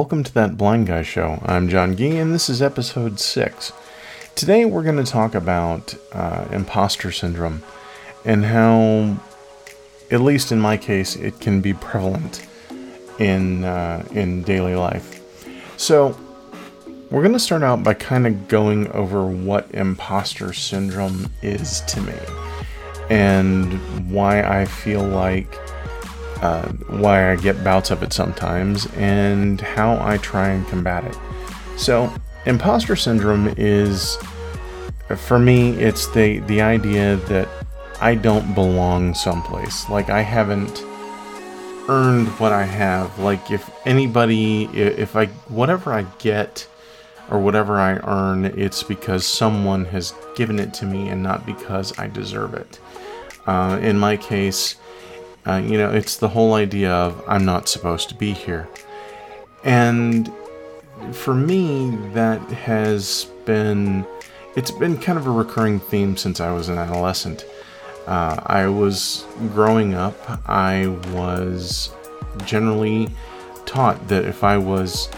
Welcome to that Blind Guy Show. I'm John Gee, and this is episode 6. Today we're going to talk about uh, imposter syndrome and how, at least in my case, it can be prevalent in, uh, in daily life. So, we're going to start out by kind of going over what imposter syndrome is to me and why I feel like uh, why I get bouts of it sometimes, and how I try and combat it. So, imposter syndrome is, for me, it's the the idea that I don't belong someplace. Like I haven't earned what I have. Like if anybody, if I whatever I get or whatever I earn, it's because someone has given it to me and not because I deserve it. Uh, in my case, uh, you know, it's the whole idea of I'm not supposed to be here. And for me, that has been, it's been kind of a recurring theme since I was an adolescent. Uh, I was growing up, I was generally taught that if I was,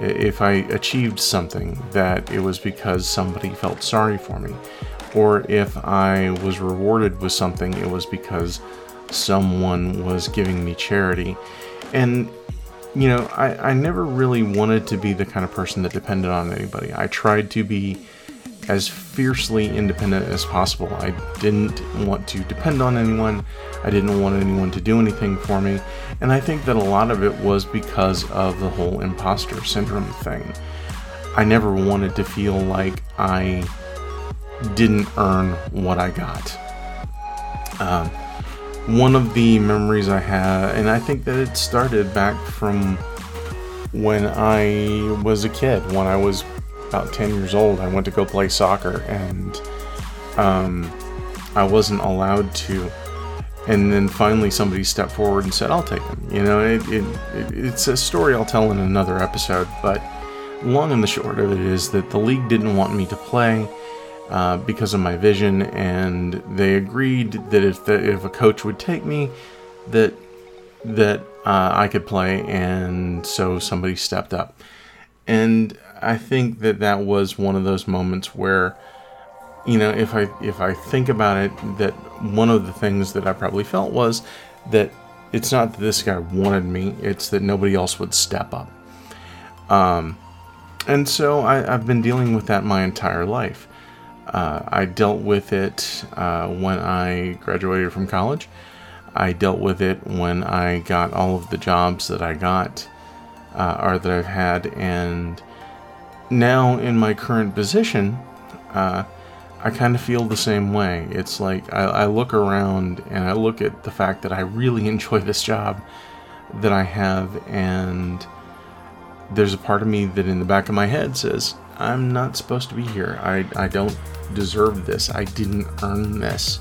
if I achieved something, that it was because somebody felt sorry for me. Or if I was rewarded with something, it was because someone was giving me charity. And, you know, I, I never really wanted to be the kind of person that depended on anybody. I tried to be as fiercely independent as possible. I didn't want to depend on anyone. I didn't want anyone to do anything for me. And I think that a lot of it was because of the whole imposter syndrome thing. I never wanted to feel like I didn't earn what I got. Um, one of the memories I have, and I think that it started back from when I was a kid. When I was about 10 years old, I went to go play soccer and um, I wasn't allowed to. And then finally, somebody stepped forward and said, I'll take him. You know, it, it, it, it's a story I'll tell in another episode, but long and the short of it is that the league didn't want me to play uh, because of my vision, and they agreed that if the, if a coach would take me, that that uh, I could play, and so somebody stepped up, and I think that that was one of those moments where, you know, if I if I think about it, that one of the things that I probably felt was that it's not that this guy wanted me; it's that nobody else would step up. Um, and so I, I've been dealing with that my entire life. Uh, I dealt with it uh, when I graduated from college. I dealt with it when I got all of the jobs that I got uh, or that I've had. And now in my current position, uh, I kind of feel the same way. It's like I, I look around and I look at the fact that I really enjoy this job that I have, and there's a part of me that in the back of my head says, I'm not supposed to be here. I, I don't deserve this. I didn't earn this.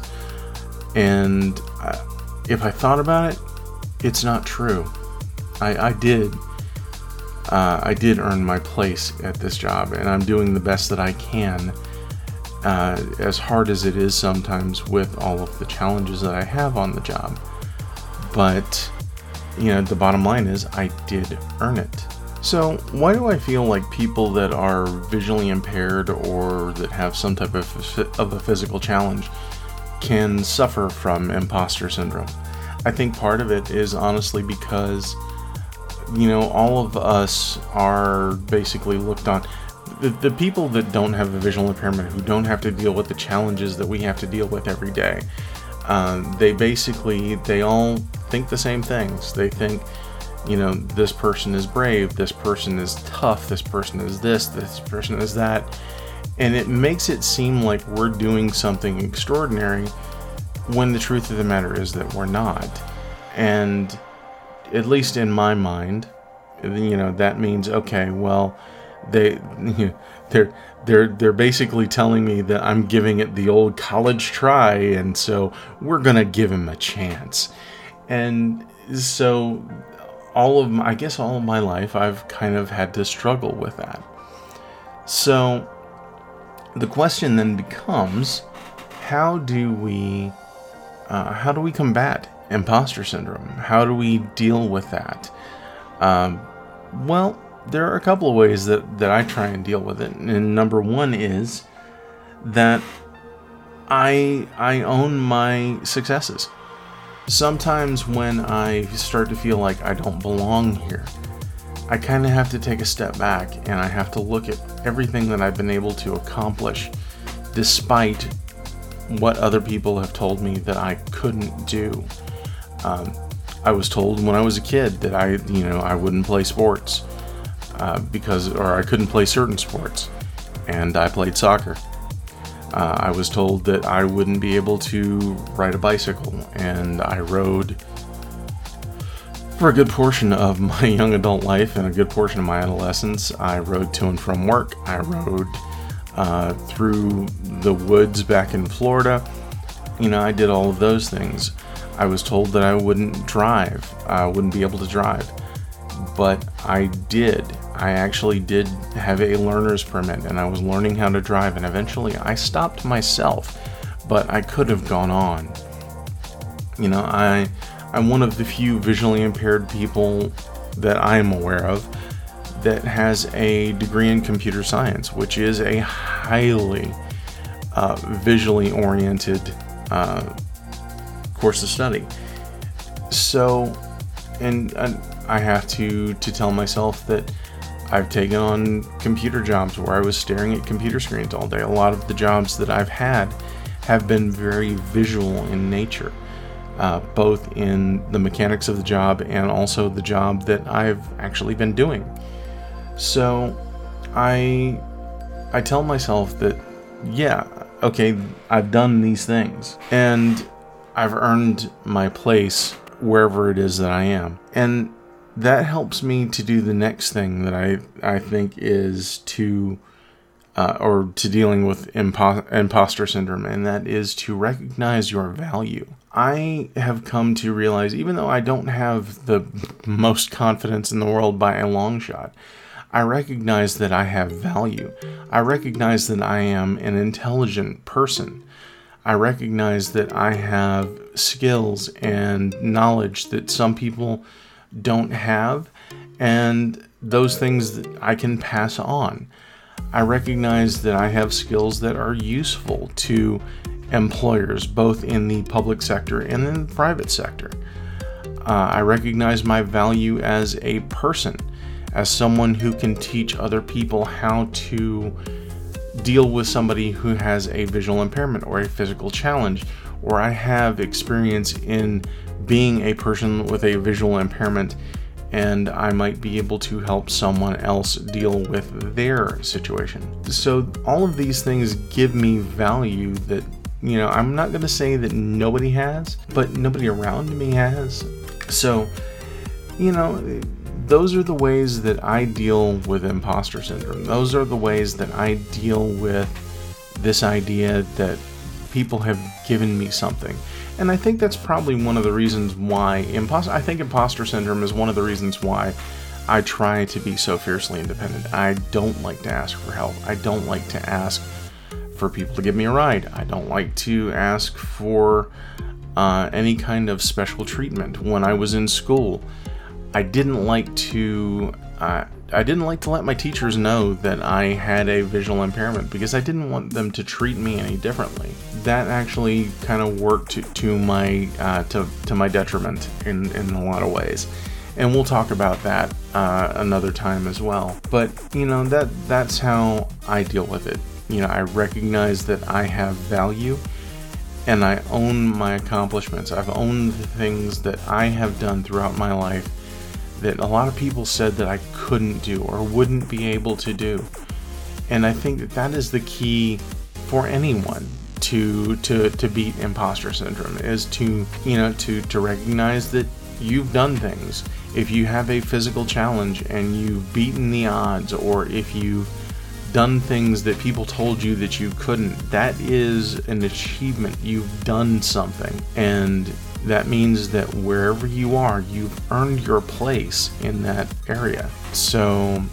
And uh, if I thought about it, it's not true. I, I did. Uh, I did earn my place at this job, and I'm doing the best that I can. Uh, as hard as it is sometimes with all of the challenges that I have on the job. But, you know, the bottom line is I did earn it. So, why do I feel like people that are visually impaired or that have some type of, of a physical challenge can suffer from imposter syndrome? I think part of it is honestly because, you know, all of us are basically looked on. The, the people that don't have a visual impairment, who don't have to deal with the challenges that we have to deal with every day, uh, they basically, they all think the same things. They think, you know, this person is brave, this person is tough, this person is this, this person is that. And it makes it seem like we're doing something extraordinary when the truth of the matter is that we're not. And at least in my mind, you know, that means okay, well, they they're they're they're basically telling me that I'm giving it the old college try and so we're going to give him a chance. And so all of my, I guess all of my life I've kind of had to struggle with that. So the question then becomes how do we uh, how do we combat imposter syndrome? How do we deal with that? Um, well, there are a couple of ways that, that I try and deal with it. And number one is that I I own my successes. Sometimes when I start to feel like I don't belong here, I kind of have to take a step back and I have to look at everything that I've been able to accomplish despite what other people have told me that I couldn't do. Um, I was told when I was a kid that I, you know, I wouldn't play sports uh, because, or I couldn't play certain sports, and I played soccer. Uh, I was told that I wouldn't be able to ride a bicycle, and I rode for a good portion of my young adult life and a good portion of my adolescence. I rode to and from work. I rode uh, through the woods back in Florida. You know, I did all of those things. I was told that I wouldn't drive, I wouldn't be able to drive, but I did. I actually did have a learner's permit and I was learning how to drive, and eventually I stopped myself, but I could have gone on. You know, I I'm one of the few visually impaired people that I'm aware of that has a degree in computer science, which is a highly uh, visually oriented uh, course of study. So, and, and I have to to tell myself that I've taken on computer jobs where I was staring at computer screens all day. A lot of the jobs that I've had have been very visual in nature, uh, both in the mechanics of the job and also the job that I've actually been doing. So I I tell myself that yeah, okay, I've done these things and I've earned my place wherever it is that I am. And that helps me to do the next thing that I I think is to uh, or to dealing with impo- imposter syndrome, and that is to recognize your value. I have come to realize, even though I don't have the most confidence in the world by a long shot, I recognize that I have value. I recognize that I am an intelligent person. I recognize that I have skills and knowledge that some people don't have, and those things that I can pass on. I recognize that I have skills that are useful to employers, both in the public sector and in the private sector. Uh, I recognize my value as a person, as someone who can teach other people how to deal with somebody who has a visual impairment or a physical challenge, or I have experience in being a person with a visual impairment and I might be able to help someone else deal with their situation. So, all of these things give me value that, you know, I'm not to say that nobody has, but nobody around me has. So, you know, those are the ways that I deal with imposter syndrome. Those are the ways that I deal with this idea that people have given me something. And I think that's probably one of the reasons why imposter I think imposter syndrome is one of the reasons why I try to be so fiercely independent. I don't like to ask for help. I don't like to ask for people to give me a ride. I don't like to ask for uh, any kind of special treatment. When I was in school, I didn't like to. Uh, I didn't like to let my teachers know that I had a visual impairment because I didn't want them to treat me any differently. That actually kind of worked to, my uh, to, to my detriment in, in a lot of ways, and we'll talk about that uh, another time as well. But you know that that's how I deal with it. You know, I recognize that I have value, and I own my accomplishments. I've owned the things that I have done throughout my life that a lot of people said that I couldn't do or wouldn't be able to do. And I think that that is the key for anyone to to to beat imposter syndrome is to you know to to recognize that you've done things. If you have a physical challenge and you've beaten the odds or if you've done things that people told you that you couldn't, that is an achievement. You've done something. And that means that wherever you are, you've earned your place in that area. So